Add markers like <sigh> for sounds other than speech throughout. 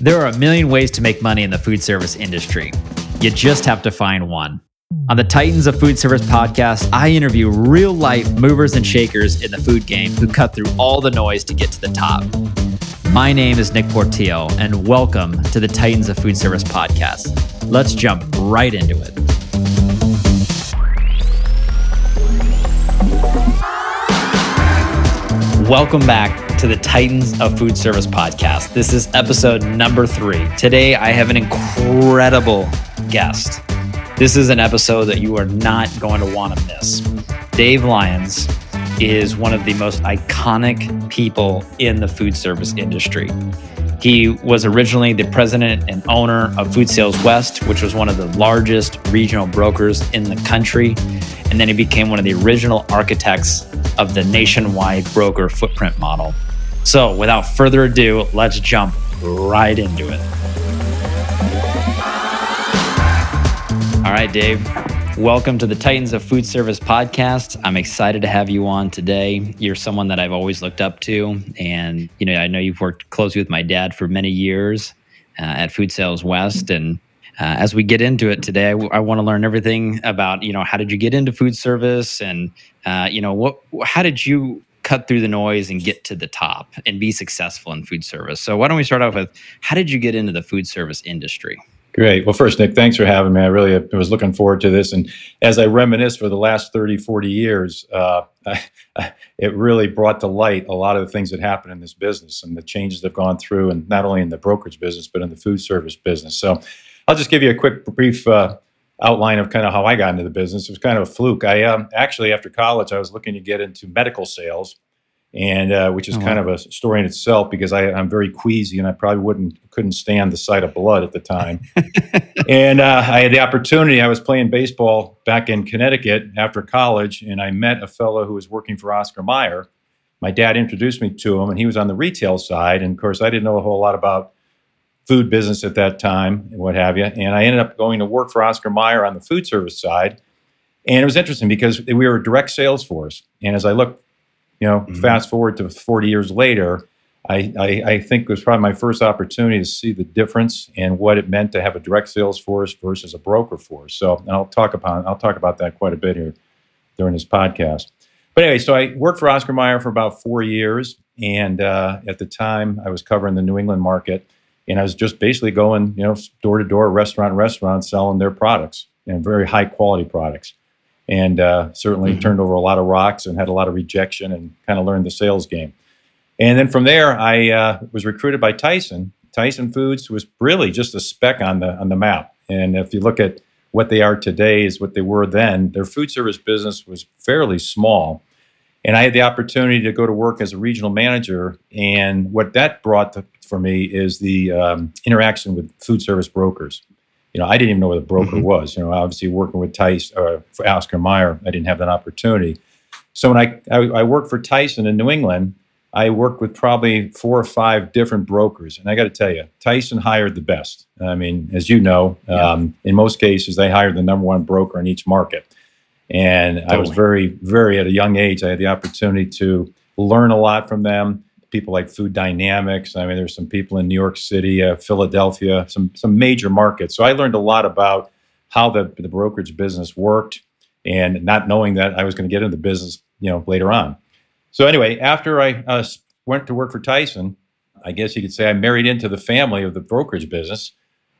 There are a million ways to make money in the food service industry. You just have to find one. On the Titans of Food Service podcast, I interview real life movers and shakers in the food game who cut through all the noise to get to the top. My name is Nick Portillo, and welcome to the Titans of Food Service podcast. Let's jump right into it. Welcome back to the Titans of Food Service podcast. This is episode number three. Today, I have an incredible guest. This is an episode that you are not going to want to miss. Dave Lyons is one of the most iconic people in the food service industry. He was originally the president and owner of Food Sales West, which was one of the largest regional brokers in the country. And then he became one of the original architects of the nationwide broker footprint model. So, without further ado, let's jump right into it. All right, Dave. Welcome to the Titans of Food Service podcast. I'm excited to have you on today. You're someone that I've always looked up to. And, you know, I know you've worked closely with my dad for many years uh, at Food Sales West. And uh, as we get into it today, I, w- I want to learn everything about, you know, how did you get into food service and, uh, you know, what, how did you cut through the noise and get to the top and be successful in food service. So why don't we start off with how did you get into the food service industry? Great. Well, first, Nick, thanks for having me. I really was looking forward to this. And as I reminisce for the last 30, 40 years, uh, <laughs> I, it really brought to light a lot of the things that happen in this business and the changes that have gone through, and not only in the brokerage business, but in the food service business. So I'll just give you a quick, brief uh, outline of kind of how I got into the business. It was kind of a fluke. I um, actually, after college, I was looking to get into medical sales, and uh, which is oh, kind wow. of a story in itself because I, am very queasy and I probably wouldn't couldn't stand the sight of blood at the time. <laughs> and uh, I had the opportunity. I was playing baseball back in Connecticut after college, and I met a fellow who was working for Oscar Mayer. My dad introduced me to him, and he was on the retail side. And of course, I didn't know a whole lot about food business at that time and what have you. And I ended up going to work for Oscar Mayer on the food service side. And it was interesting because we were a direct sales force. And as I look, you know, mm-hmm. fast forward to 40 years later, I, I, I, think it was probably my first opportunity to see the difference and what it meant to have a direct sales force versus a broker force. So and I'll talk about I'll talk about that quite a bit here during this podcast. But anyway, so I worked for Oscar Mayer for about four years, and uh, at the time I was covering the New England market and I was just basically going, you know, door to door, restaurant, restaurant, selling their products and very high quality products. And uh, certainly mm-hmm. turned over a lot of rocks and had a lot of rejection and kind of learned the sales game. And then from there, I uh, was recruited by Tyson. Tyson Foods was really just a speck on the on the map. And if you look at what they are today, is what they were then. Their food service business was fairly small, and I had the opportunity to go to work as a regional manager. And what that brought to, for me is the um, interaction with food service brokers. You know, I didn't even know what a broker mm-hmm. was. You know, obviously working with Tyson or for Oscar Mayer, I didn't have that opportunity. So when I, I, I worked for Tyson in New England, I worked with probably four or five different brokers, and I got to tell you, Tyson hired the best. I mean, as you know, yeah. um, in most cases, they hired the number one broker in each market. And totally. I was very, very at a young age, I had the opportunity to learn a lot from them people like Food Dynamics. I mean, there's some people in New York City, uh, Philadelphia, some some major markets. So I learned a lot about how the, the brokerage business worked, and not knowing that I was going to get into the business, you know, later on. So anyway, after I uh, went to work for Tyson, I guess you could say I married into the family of the brokerage business.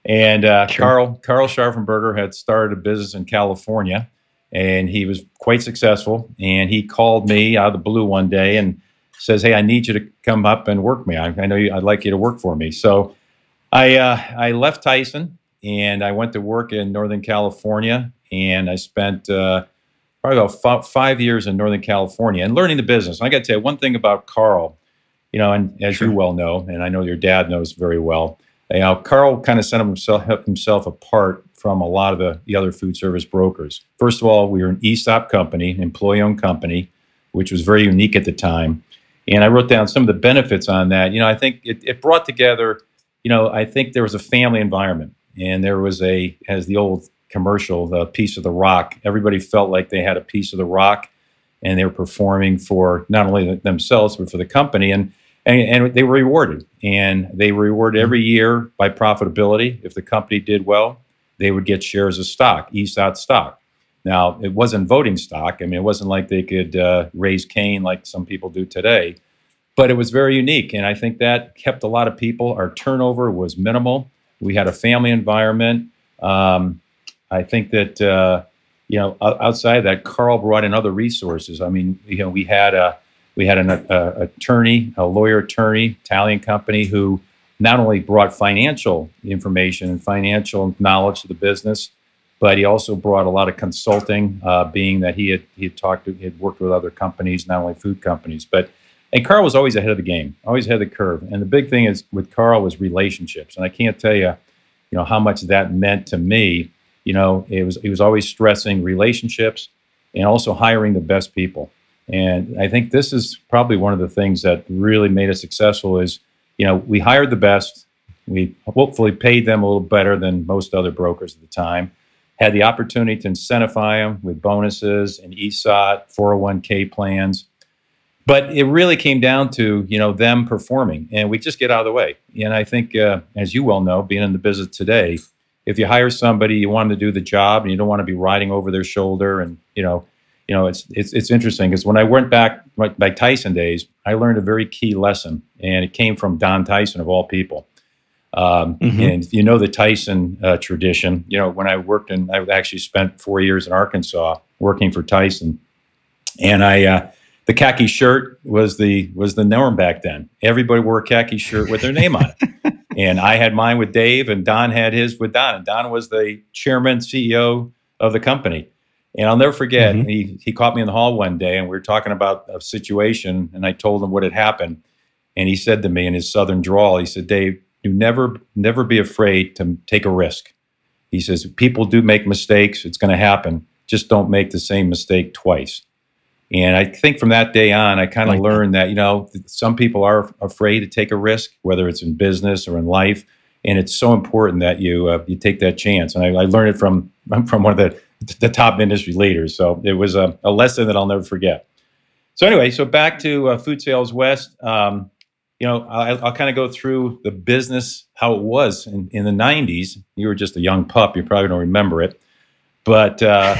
And uh, sure. Carl Carl Scharfenberger had started a business in California, and he was quite successful. And he called me out of the blue one day and says, "Hey, I need you to come up and work me. I, I know you, I'd like you to work for me." So I uh, I left Tyson and I went to work in Northern California, and I spent uh, probably about f- five years in Northern California and learning the business. I got to tell you one thing about Carl, you know, and as sure. you well know, and I know your dad knows very well. You know, Carl kind of set himself himself apart from a lot of the, the other food service brokers. First of all, we were an ESOP company, an employee-owned company, which was very unique at the time. And I wrote down some of the benefits on that. You know, I think it, it brought together, you know, I think there was a family environment and there was a, as the old commercial, the piece of the rock, everybody felt like they had a piece of the rock and they were performing for not only themselves, but for the company. And, and, and they were rewarded. And they were rewarded every year by profitability. If the company did well, they would get shares of stock, ESOT stock. Now, it wasn't voting stock. I mean, it wasn't like they could uh, raise cane like some people do today, but it was very unique. And I think that kept a lot of people. Our turnover was minimal. We had a family environment. Um, I think that, uh, you know, outside of that, Carl brought in other resources. I mean, you know, we had a, we had an a, attorney, a lawyer attorney, Italian company who not only brought financial information and financial knowledge to the business, but he also brought a lot of consulting, uh, being that he had he had talked to, he had worked with other companies, not only food companies, but and Carl was always ahead of the game, always ahead of the curve. And the big thing is with Carl was relationships, and I can't tell you, you know, how much that meant to me. You know, it was he was always stressing relationships and also hiring the best people. And I think this is probably one of the things that really made us successful is, you know, we hired the best. We hopefully paid them a little better than most other brokers at the time had the opportunity to incentivize them with bonuses and ESOT, 401k plans. But it really came down to you know them performing, and we just get out of the way. And I think, uh, as you well know, being in the business today, if you hire somebody, you want them to do the job, and you don't want to be riding over their shoulder. And you know, you know, it's it's it's interesting because when I went back by Tyson days, I learned a very key lesson, and it came from Don Tyson of all people. Um, mm-hmm. And you know the Tyson uh, tradition. You know, when I worked in, I actually spent four years in Arkansas working for Tyson, and I uh, the khaki shirt was the was the norm back then. Everybody wore a khaki shirt with their name on it, <laughs> and I had mine with Dave, and Don had his with Don. And Don was the chairman, CEO of the company. And I'll never forget, mm-hmm. he, he caught me in the hall one day and we were talking about a situation and I told him what had happened. And he said to me in his southern drawl, he said, Dave, you never never be afraid to take a risk. He says people do make mistakes. It's going to happen. Just don't make the same mistake twice. And I think from that day on, I kind of like learned that. that you know some people are afraid to take a risk, whether it's in business or in life, and it's so important that you uh, you take that chance. And I, I learned it from <laughs> from one of the the top industry leaders. So it was a, a lesson that I'll never forget. So anyway, so back to uh, Food Sales West. Um, you know, I'll, I'll kind of go through the business, how it was in, in the 90s. You were just a young pup. You probably don't remember it. But uh,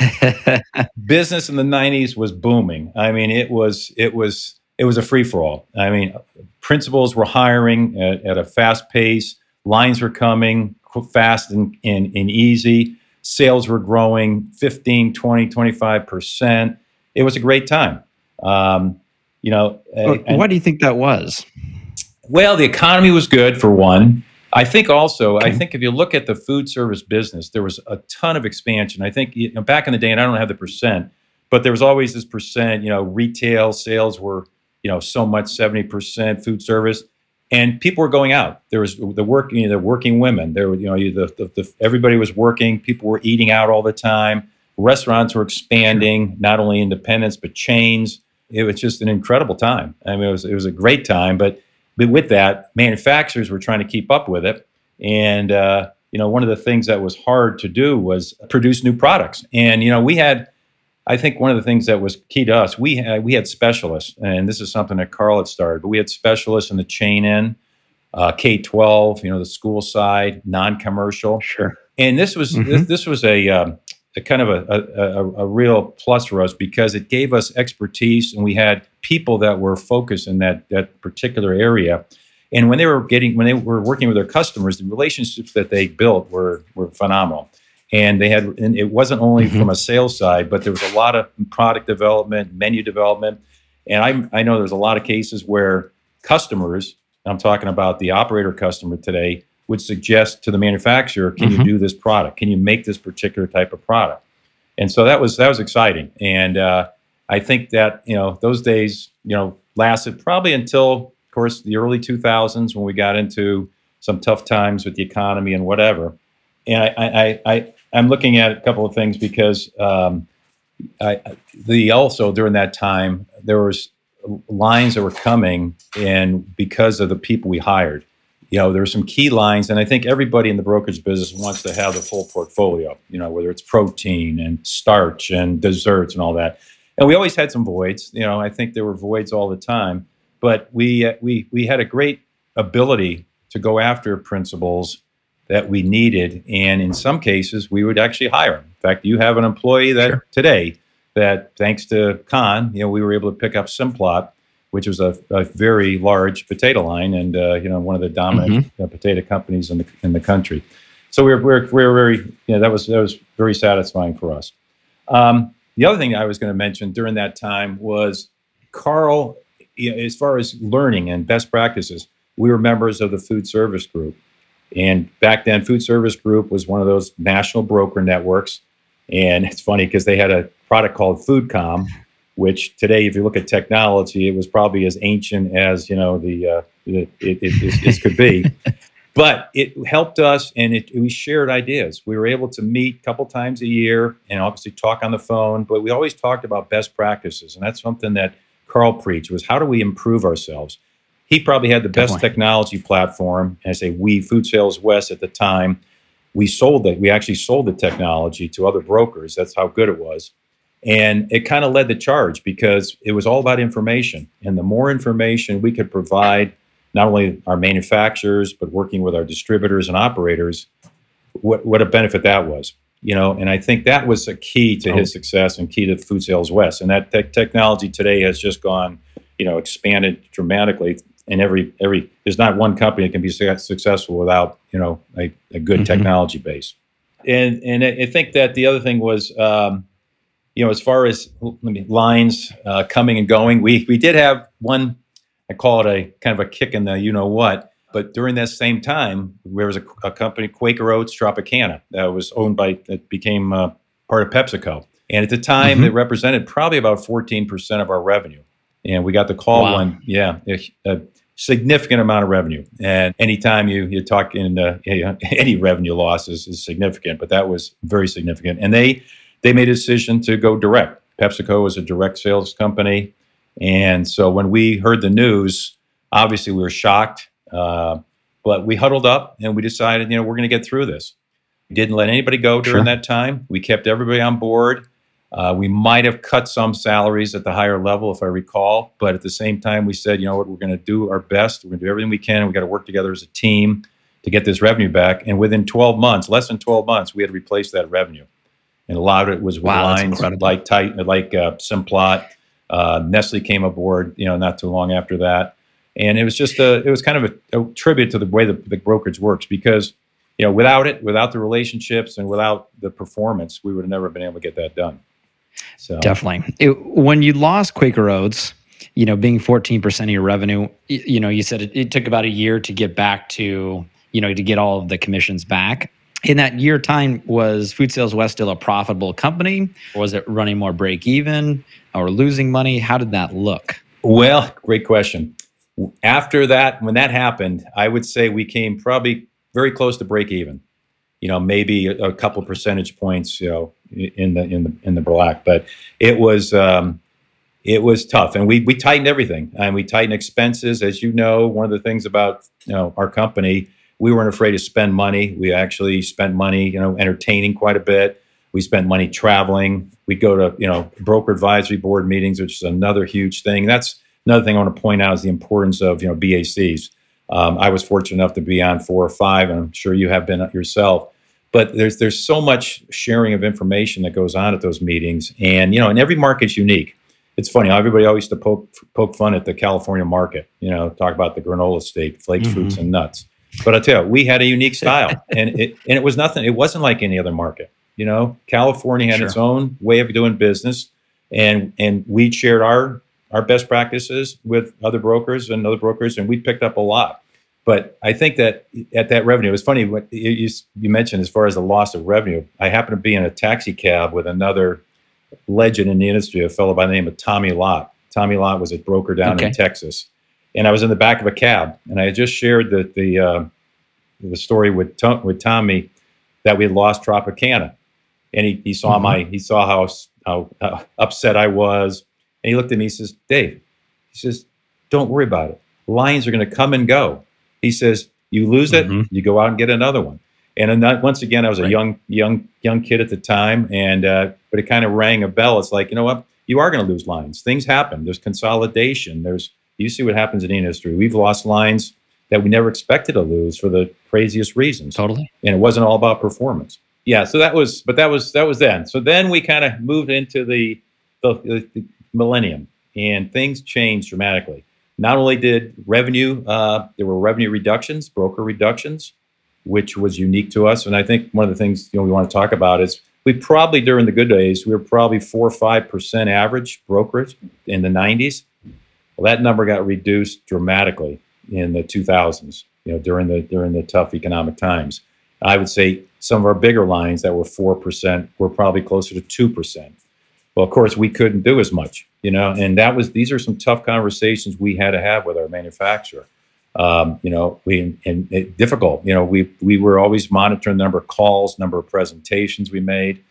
<laughs> business in the 90s was booming. I mean, it was, it was, it was a free for all. I mean, principals were hiring at, at, a fast pace, lines were coming fast and, and, and easy, sales were growing 15, 20, 25%. It was a great time. Um, you know, why do you think that was? Well, the economy was good for one. I think also, okay. I think if you look at the food service business, there was a ton of expansion. I think you know, back in the day, and I don't have the percent, but there was always this percent. You know, retail sales were you know so much, seventy percent food service, and people were going out. There was the working, you know, the working women. There were you know the, the, the, everybody was working. People were eating out all the time. Restaurants were expanding, not only independents but chains. It was just an incredible time. I mean, it was it was a great time, but but with that, manufacturers were trying to keep up with it. And, uh, you know, one of the things that was hard to do was produce new products. And, you know, we had, I think one of the things that was key to us, we had, we had specialists, and this is something that Carl had started, but we had specialists in the chain in, uh, K 12, you know, the school side, non commercial. Sure. And this was, mm-hmm. this, this, was a, um, a kind of a, a, a, real plus for us because it gave us expertise and we had people that were focused in that that particular area. And when they were getting when they were working with their customers, the relationships that they built were were phenomenal. And they had and it wasn't only mm-hmm. from a sales side, but there was a lot of product development, menu development. And I I know there's a lot of cases where customers, I'm talking about the operator customer today, would suggest to the manufacturer, can mm-hmm. you do this product? Can you make this particular type of product? And so that was that was exciting. And uh, I think that you know those days you know lasted probably until, of course, the early 2000s when we got into some tough times with the economy and whatever. And I, I, I I'm looking at a couple of things because um, I, the also during that time there was lines that were coming, and because of the people we hired, you know, there are some key lines, and I think everybody in the brokerage business wants to have the full portfolio. You know, whether it's protein and starch and desserts and all that. And we always had some voids. You know, I think there were voids all the time. but we uh, we we had a great ability to go after principals that we needed, and in some cases, we would actually hire them. In fact, you have an employee that Sure. today that, thanks to Con, you know, we were able to pick up Simplot, which was a, a very large potato line, and uh, you know, one of the dominant uh, potato companies in the in the country. So we were, we were, we were very, you know, that was that was very satisfying for us. Um, the other thing I was going to mention during that time was Carl, you know, as far as learning and best practices, we were members of the food service group. And back then, Food Service Group was one of those national broker networks. And it's funny because they had a product called FoodCom, which today, if you look at technology, it was probably as ancient as you know the uh, it, it, it, it could be. <laughs> but it helped us, and it, we shared ideas. We were able to meet a couple times a year, and obviously talk on the phone. But we always talked about best practices, and that's something that Carl preached: was how do we improve ourselves? he probably had the best technology platform. And I say we, Food Sales West at the time, we sold it. We actually sold the technology to other brokers. That's how good it was. And it kind of led the charge because it was all about information. And the more information we could provide, not only our manufacturers, but working with our distributors and operators, what, what a benefit that was. You know, and I think that was a key to his success and key to Food Sales West. And that tech technology today has just gone, you know, expanded dramatically and every every there's not one company that can be su- successful without you know a, a good Mhm. technology base and and I I think that the other thing was um, you know as far as let me lines uh, coming and going we we did have one I call it a kind of a kick in the you know what but during that same time there was a, a company Quaker Oats Tropicana that was owned by that became uh, part of PepsiCo and at the time Mhm. it represented probably about 14% of our revenue and we got the call Wow. one yeah a, a significant amount of revenue and anytime you you talk in uh, <laughs> any revenue loss is, is significant but that was very significant and they they made a decision to go direct pepsico is a direct sales company and so when we heard the news obviously we were shocked uh, but we huddled up and we decided you know we're going to get through this we didn't let anybody go during Sure. that time we kept everybody on board uh, we might have cut some salaries at the higher level, if I recall, but at the same time, we said, you know what, we're going to do our best. We're going to do everything we can. We got to work together as a team to get this revenue back. And within 12 months, less than 12 months, we had replaced that revenue. And a lot of it was with Wow, lines like tight, like uh, Simplot. Uh, Nestle came aboard, you know, not too long after that. And it was just a, it was kind of a, a tribute to the way the, the brokerage works because, you know, without it, without the relationships and without the performance, we would have never been able to get that done. So Definitely. It, when you lost Quaker Oats, you know, being 14% of your revenue, you know, you said it, it took about a year to get back to, you know, to get all of the commissions back. In that year time, was Food Sales West still a profitable company? Was it running more break even or losing money? How did that look? Well, great question. After that, when that happened, I would say we came probably very close to break even. You know, maybe a, a couple percentage points, you know, in the in the in the black, but it was um, it was tough, and we we tightened everything, and we tightened expenses. As you know, one of the things about you know our company, we weren't afraid to spend money. We actually spent money, you know, entertaining quite a bit. We spent money traveling. We go to you know broker advisory board meetings, which is another huge thing. That's another thing I want to point out is the importance of you know BACs. Um, I was fortunate enough to be on four or five, and I'm sure you have been yourself. But there's there's so much sharing of information that goes on at those meetings, and you know, and every market's unique. It's funny. Everybody always used to poke poke fun at the California market. You know, talk about the granola state, flakes, Mhm. fruits, and nuts. But I tell you, we had a unique style, and it and it was nothing. It wasn't like any other market. You know, California had Sure. its own way of doing business, and and we shared our our best practices with other brokers and other brokers, and we picked up a lot. But I think that at that revenue, it was funny what you, you, you mentioned as far as the loss of revenue. I happened to be in a taxi cab with another legend in the industry, a fellow by the name of Tommy Lott. Tommy Lott was a broker down Okay. in Texas, and I was in the back of a cab, and I had just shared the the uh, the story with Tom, with Tommy that we had lost Tropicana, and he, he saw Mhm. my he saw how, how how upset I was, and he looked at me. He says, "Dave," he says, "Don't worry about it. Lions are going to come and go." He says, "You lose it, Mhm. you go out and get another one." And that- once again, I was a young young young kid at the time, and uh, but it kind of rang a bell. It's like you know what, you are going to lose lines. Things happen. There's consolidation. There's You see what happens in the industry. We've lost lines that we never expected to lose for the craziest reasons. Totally. And it wasn't all about performance. Yeah. So that was, but that was that was then. So then we kind of moved into the the, the millennium, and things changed dramatically. Not only did revenue, uh, there were revenue reductions, broker reductions, which was unique to us. And I think one of the things you know we want to talk about is we probably during the good days we were probably four or five percent average brokerage in the 90s. Well, that number got reduced dramatically in the 2000s. You know, during the during the tough economic times, I would say some of our bigger lines that were four percent were probably closer to two percent. Well, of course, we couldn't do as much, you know, and that was these are some tough conversations we had to have with our manufacturer. Um, you know, we and it, difficult. You know, we we were always monitoring the number of calls, number of presentations we made,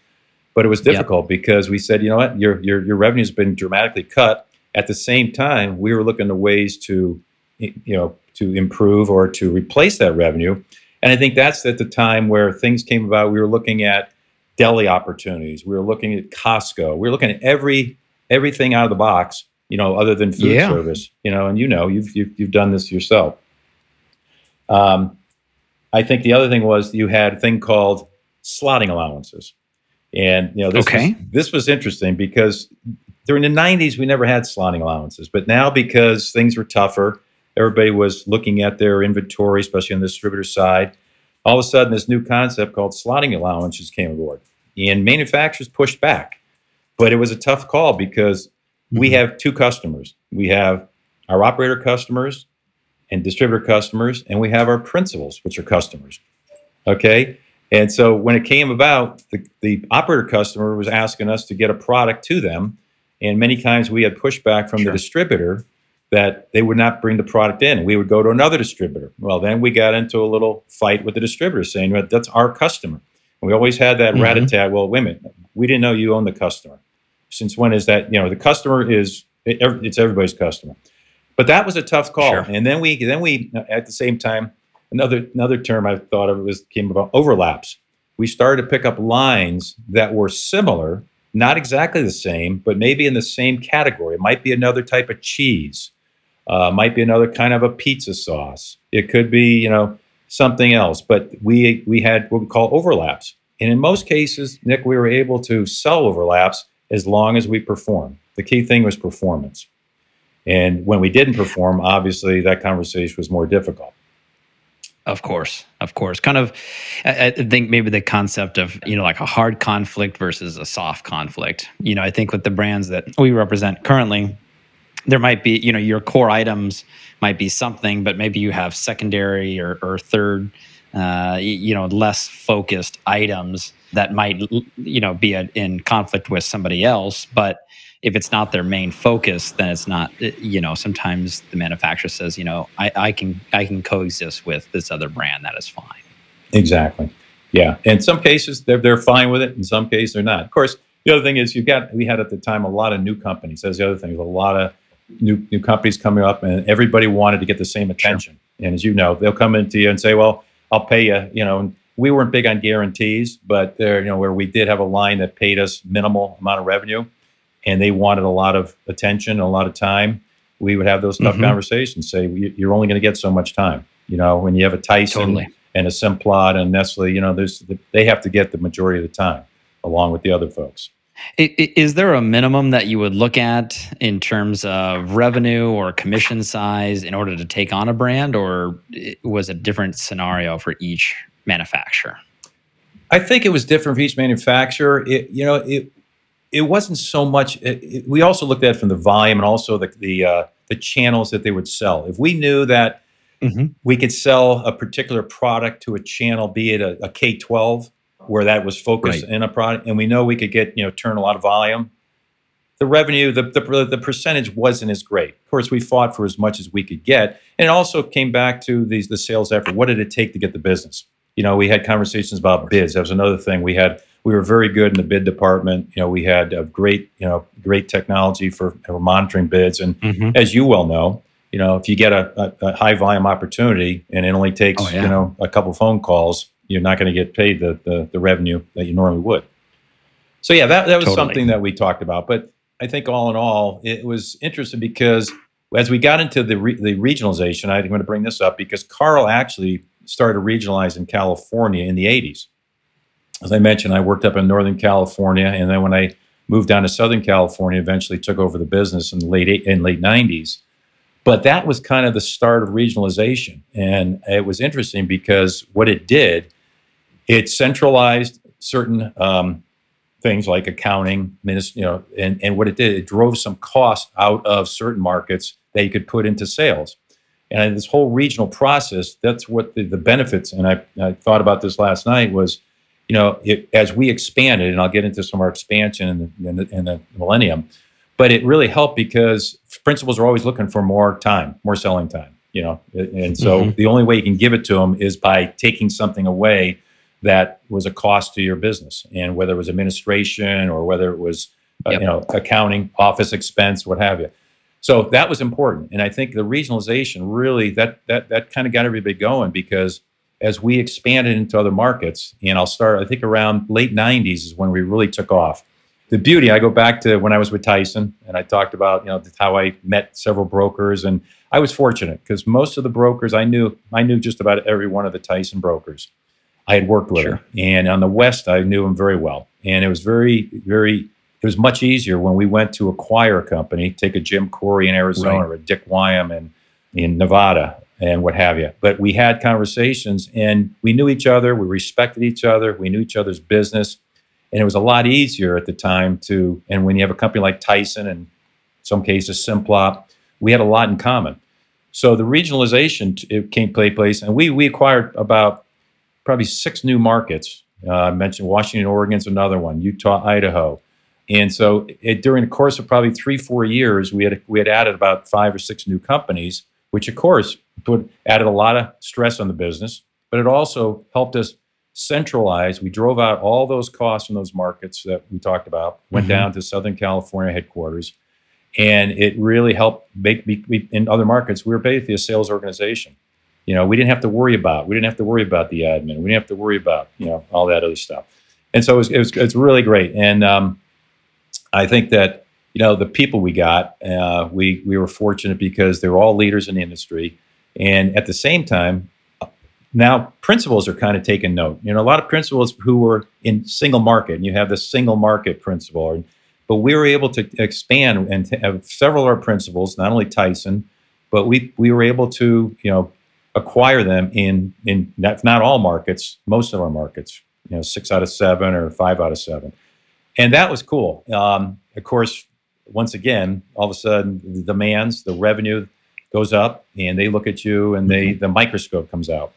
but it was difficult yep. because we said, you know what, your your your revenue's been dramatically cut. At the same time, we were looking at ways to you know, to improve or to replace that revenue. And I think that's at the time where things came about. We were looking at deli opportunities. We were looking at Costco. We were looking at every everything out of the box, you know, other than food yeah. service. You know, and you know, you've you've, you've done this yourself. Um, I think the other thing was you had a thing called slotting allowances, and you know, this okay. was, this was interesting because during the '90s we never had slotting allowances, but now because things were tougher everybody was looking at their inventory, especially on the distributor side. All of a sudden, this new concept called slotting allowances came aboard, and manufacturers pushed back. But it was a tough call because mm-hmm. we have two customers. We have our operator customers and distributor customers, and we have our principals, which are customers. Okay. And so when it came about, the, the operator customer was asking us to get a product to them. And many times we had pushback from sure. the distributor that they would not bring the product in. We would go to another distributor. Well, then we got into a little fight with the distributor saying, well, that's our customer. And we always had that mm-hmm. rat-a-tat, well, wait a minute, we didn't know you own the customer. Since when is that, you know, the customer is, it's everybody's customer. But that was a tough call. Sure. And then we, then we, at the same time, another, another term I thought of was, came about overlaps. We started to pick up lines that were similar, not exactly the same, but maybe in the same category. It might be another type of cheese uh, might be another kind of a pizza sauce. It could be, you know, something else. But we we had what we call overlaps, and in most cases, Nick, we were able to sell overlaps as long as we perform. The key thing was performance. And when we didn't perform, obviously that conversation was more difficult. Of course, of course. Kind of, I think maybe the concept of, you know, like a hard conflict versus a soft conflict. You know, I think with the brands that we represent currently, there might be you know your core items might be something but maybe you have secondary or, or third uh, you know less focused items that might you know be a, in conflict with somebody else but if it's not their main focus then it's not eh, you know sometimes the manufacturer says you know i, I can i can coexist with this other brand that is fine exactly yeah in some cases they're, they're fine with it in some cases they're not of course the other thing is you got we had at the time a lot of new companies that's the other thing a lot of new new companies coming up, and everybody wanted to get the same attention. Sure. And as you know, they'll come into you and say, "Well, I'll pay you." You know, and we weren't big on guarantees, but there, you know, where we did have a line that paid us minimal amount of revenue, and they wanted a lot of attention, a lot of time. We would have those tough mm-hmm. conversations. Say, "You're only going to get so much time." You know, when you have a Tyson totally. and a Simplot and Nestle, you know, there's they have to get the majority of the time, along with the other folks. Is there a minimum that you would look at in terms of revenue or commission size in order to take on a brand, or was a different scenario for each manufacturer? I think it was different for each manufacturer. It, you know, it it wasn't so much. It, it, we also looked at it from the volume and also the the uh, the channels that they would sell. If we knew that mm-hmm. we could sell a particular product to a channel, be it a, a K twelve where that was focused right. in a product, and we know we could get you know turn a lot of volume. The revenue, the, the the percentage wasn't as great. Of course, we fought for as much as we could get, and it also came back to these the sales effort. What did it take to get the business? You know, we had conversations about bids. That was another thing. We had we were very good in the bid department. You know, we had a great you know great technology for, for monitoring bids, and mm-hmm. as you well know, you know, if you get a, a, a, high volume opportunity and it only takes oh, yeah. you know a couple phone calls, you're not going to get paid the, the, the revenue that you normally would. So yeah, that that was totally. something that we talked about. But I think all in all, it was interesting because as we got into the, re- the regionalization, I'm going to bring this up because Carl actually started to regionalize in California in the 80s. As I mentioned, I worked up in Northern California, and then when I moved down to Southern California, eventually took over the business in the late in late 90s. But that was kind of the start of regionalization, and it was interesting because what it did, it centralized certain um, things like accounting, you know, and, and what it did, it drove some cost out of certain markets that you could put into sales. And this whole regional process, that's what the, the benefits, and I, I thought about this last night, was, you know, it, as we expanded, and I'll get into some of our expansion in the, in the, in the millennium, but it really helped because principals are always looking for more time, more selling time, you know, and so mm-hmm. the only way you can give it to them is by taking something away that was a cost to your business, and whether it was administration or whether it was uh, yep. you know accounting, office expense, what have you. So that was important, and I think the regionalization really that that that kind of got everybody going because as we expanded into other markets, and I'll start I think around late '90s is when we really took off. The beauty, I go back to when I was with Tyson, and I talked about you know how I met several brokers, and I was fortunate because most of the brokers I knew I knew just about every one of the Tyson brokers. I had worked with sure. her. And on the West, I knew him very well. And it was very, very, it was much easier when we went to acquire a company, take a Jim Corey in Arizona right. or a Dick Wyam in, in Nevada and what have you. But we had conversations and we knew each other, we respected each other, we knew each other's business. And it was a lot easier at the time to, and when you have a company like Tyson and some cases Simplot, we had a lot in common. So the regionalization it came play place, and we we acquired about probably six new markets. Uh, I mentioned Washington, Oregon's another one, Utah, Idaho. And so it, during the course of probably three, four years, we had we had added about five or six new companies, which of course put added a lot of stress on the business, but it also helped us centralize. We drove out all those costs in those markets that we talked about, went mm-hmm. down to Southern California headquarters, and it really helped make me in other markets. We were basically a sales organization you know, we didn't have to worry about. We didn't have to worry about the admin. We didn't have to worry about you know all that other stuff. And so it was, it was it's really great. And um, I think that you know the people we got, uh, we we were fortunate because they were all leaders in the industry, and at the same time, now principals are kind of taking note. You know, a lot of principals who were in single market, and you have the single market principal, but we were able to expand and to have several of our principals, not only Tyson, but we we were able to you know acquire them in in not, not all markets, most of our markets. You know, six out of seven or five out of seven, and that was cool. Um, of course, once again, all of a sudden, the demands, the revenue goes up, and they look at you, and they mm-hmm. the microscope comes out.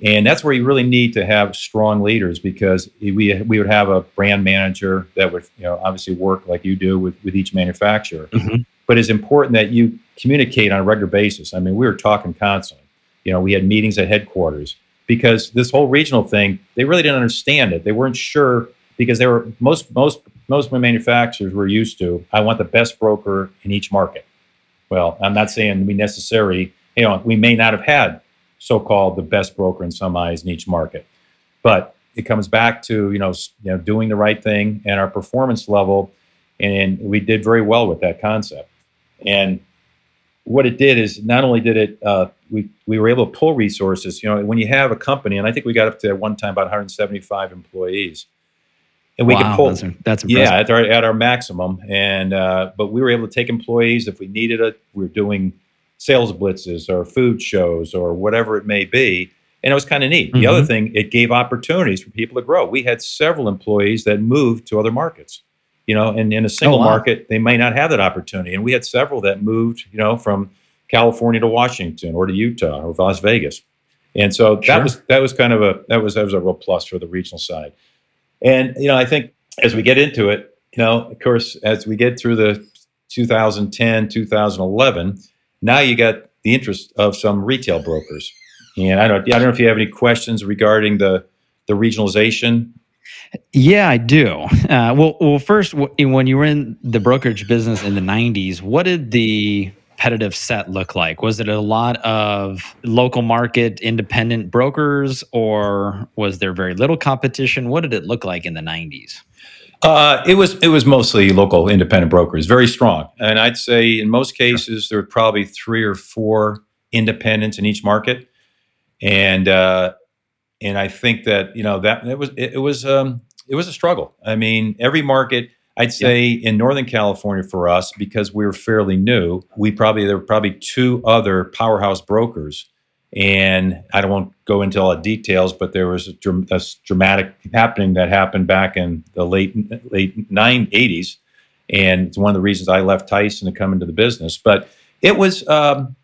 And that's where you really need to have strong leaders because we, we would have a brand manager that would you know obviously work like you do with, with each manufacturer. Mm-hmm. But it's important that you communicate on a regular basis. I mean, we were talking constantly. You know, we had meetings at headquarters because this whole regional thing, they really didn't understand it. They weren't sure because they were most most most of my manufacturers were used to. I want the best broker in each market. Well, I'm not saying we necessarily, you know, we may not have had so-called the best broker in some eyes in each market, but it comes back to you know, you know doing the right thing and our performance level, and we did very well with that concept. And what it did is not only did it uh, we we were able to pull resources. You know, when you have a company, and I think we got up to at one time about 175 employees, and we wow, could pull. That's, that's impressive. yeah at our at our maximum. And uh, but we were able to take employees if we needed it. We were doing sales blitzes or food shows or whatever it may be. And it was kind of neat. Mm-hmm. The other mm-hmm. thing, it gave opportunities for people to grow. We had several employees that moved to other markets you know, and in a single oh, wow. market, they may not have that opportunity. And we had several that moved, you know, from California to Washington or to Utah or Las Vegas. And so sure. that was that was kind of a that was that was a real plus for the regional side. And you know, I think as we get into it, you know, of course, as we get through the 2010, 2011, now you got the interest of some retail brokers. And I don't I don't know if you have any questions regarding the the regionalization yeah, I do. Uh, well, well, first, when you were in the brokerage business in the '90s, what did the competitive set look like? Was it a lot of local market independent brokers, or was there very little competition? What did it look like in the '90s? Uh, it was it was mostly local independent brokers, very strong, and I'd say in most cases there were probably three or four independents in each market, and uh, and I think that you know that it was it, it was um, it was a struggle. I mean, every market. I'd say yeah. in Northern California for us, because we were fairly new, we probably there were probably two other powerhouse brokers and I don't want to go into all the details, but there was a, a dramatic happening that happened back in the late late nine eighties, and it's one of the reasons I left Tyson to come into the business. But it was um,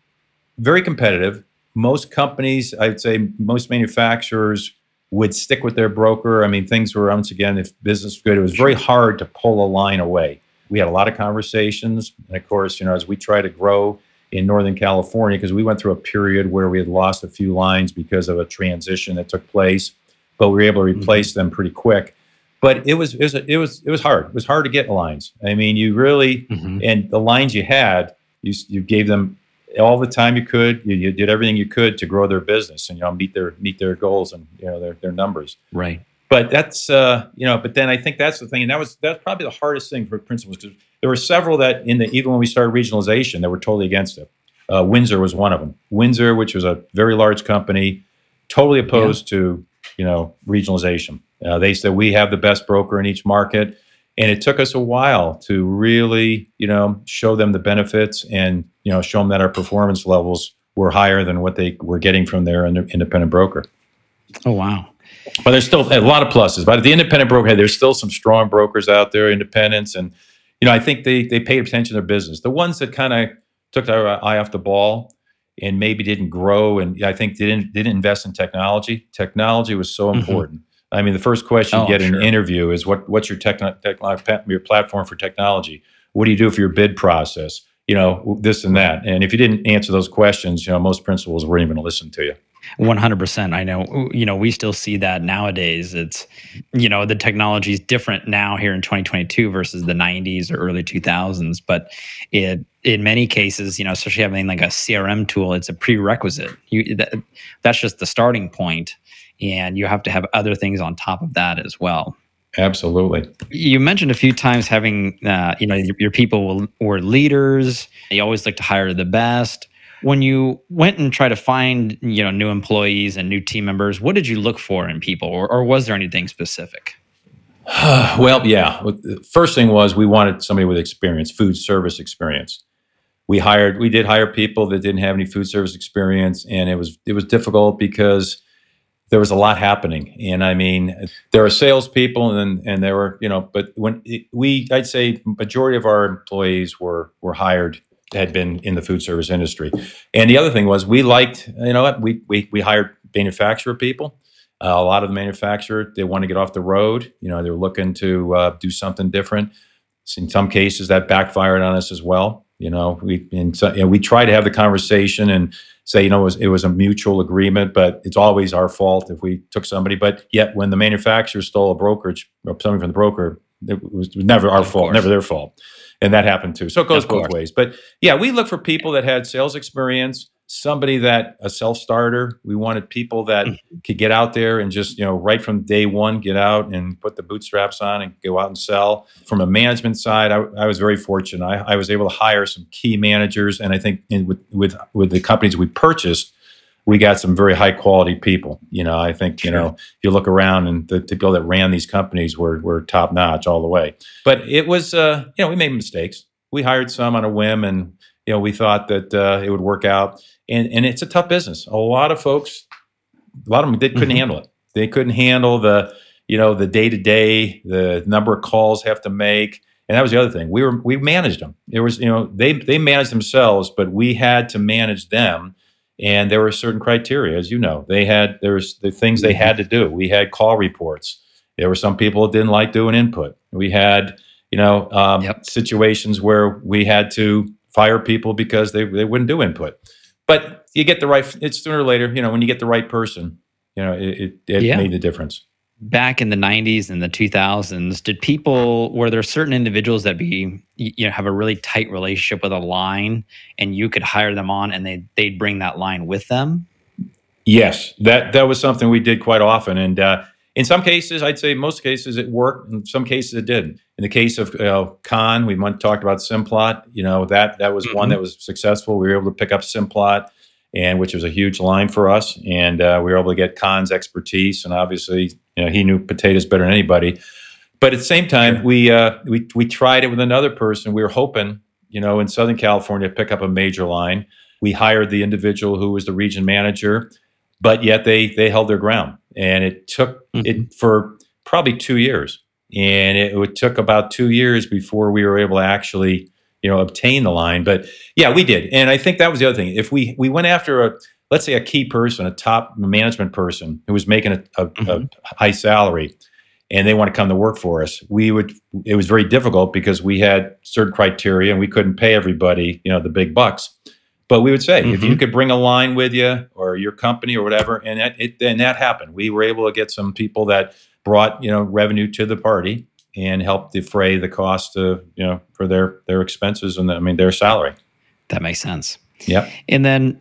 very competitive. Most companies, I'd say, most manufacturers would stick with their broker. I mean, things were once again, if business was good, it was very hard to pull a line away. We had a lot of conversations, and of course, you know, as we try to grow in Northern California because we went through a period where we had lost a few lines because of a transition that took place, but we were able to mm-hmm. replace mm-hmm. them pretty quick. But it was it was it was it was hard. It was hard to get lines. I mean, you really mm-hmm. and the lines you had, you you gave them all the time you could. You, you did everything you could to grow their business and you know meet their meet their goals and you know their their numbers. Right. But that's uh, you know. But then I think that's the thing, and that was that's probably the hardest thing for principals because there were several that in the even when we started regionalization that were totally against it. Uh, Windsor was one of them. Windsor, which was a very large company, totally opposed yeah. to you know regionalization. Uh, they said we have the best broker in each market, and it took us a while to really you know show them the benefits and you know show them that our performance levels were higher than what they were getting from their independent broker. Oh wow! But there's still a lot of pluses. But at the independent broker, there's still some strong brokers out there, independents, and you know, I think they they paid attention to their business. The ones that kind of took their eye off the ball and maybe didn't grow, and I think they didn't didn't invest in technology. Technology was so mm-hmm. I mean, the first question oh, you get in an interview is what what's your your platform for technology? What do you do for your bid process? You know, this and that. And if you didn't answer those questions, you know, most principals weren't even going to listen to you. 100% i know you know we still see that nowadays it's you know the technology is different now here in 2022 versus the 90s or early 2000s but it in many cases you know especially having like a crm tool it's a prerequisite you that, that's just the starting point and you have to have other things on top of that as well. Absolutely. You mentioned a few times having uh, you know your, your people were leaders. You always like to hire the best. When you went and tried to find you know new employees and new team members what did you look for in people or, or was there anything specific? <sighs> Well yeah. First thing was we wanted somebody with experience food service experience. We hired we did hire people that didn't have any food service experience and it was it was difficult because there was a lot happening and i mean there are salespeople and and there were you know but when it, we i'd say majority of our employees were were hired had been in the food service industry. And the other thing was we liked, you know what, we, we, we hired manufacturer people. Uh, a lot of the manufacturer, they want to get off the road. You know, they're looking to uh, do something different. In some cases, that backfired on us as well. You know, we and so, you know, we try to have the conversation and say, you know, it was, it was a mutual agreement, but it's always our fault if we took somebody. But yet, when the manufacturer stole a brokerage uh, or something from the broker, it was never our of fault, course. never their fault and that happened too. So it goes both ways. But yeah, we look for people that had sales experience, somebody that a self starter. We wanted people that mm-hmm. could get out there and just you know right from day one get out and put the bootstraps on and go out and sell. From a management side, I, I was very fortunate. I, I, was able to hire some key managers, and I think in, with with with the companies we purchased we got some very high quality people. You know, I think, you know, if you look around and the, the people that ran these companies were, were top notch all the way. But it was, uh, you know, we made mistakes. We hired some on a whim and, you know, we thought that uh, it would work out. And, and it's a tough business. A lot of folks, a lot of them, they couldn't mm-hmm. handle it. They couldn't handle the, you know, the day to day, the number of calls have to make. And that was the other thing. We were we managed them. It was, you know, they they managed themselves, but we had to manage them and there were certain criteria as you know they had there's the things they had to do we had call reports there were some people that didn't like doing input we had you know um, yep. situations where we had to fire people because they, they wouldn't do input but you get the right it's sooner or later you know when you get the right person you know it, it, it yeah. made the difference back in the 90s and the 2000s did people were there certain individuals that be you know have a really tight relationship with a line and you could hire them on and they they'd bring that line with them yes that that was something we did quite often and uh, in some cases, I'd say most cases it worked. In some cases it didn't. In the case of uh, Con, we talked about Simplot. You know that that was mm-hmm. one that was successful. We were able to pick up Simplot, and which was a huge line for us, and uh, we were able to get Con's expertise, and obviously, you know, he knew potatoes better than anybody. But at the same time, we uh, we we tried it with another person. We were hoping, you know, in Southern California, to pick up a major line. We hired the individual who was the region manager, but yet they they held their ground, and it took mm-hmm. it for probably two years, and it, it took about two years before we were able to actually you know obtain the line. But yeah, we did, and I think that was the other thing. If we we went after a let's say a key person, a top management person who was making a, a, mm-hmm. a high salary and they want to come to work for us we would it was very difficult because we had certain criteria and we couldn't pay everybody you know the big bucks but we would say mm-hmm. if you mm-hmm. could bring a line with you or your company or whatever and that, it, and that happened we were able to get some people that brought you know revenue to the party and helped defray the cost of you know for their their expenses and the, i mean their salary. That makes sense. Yeah and then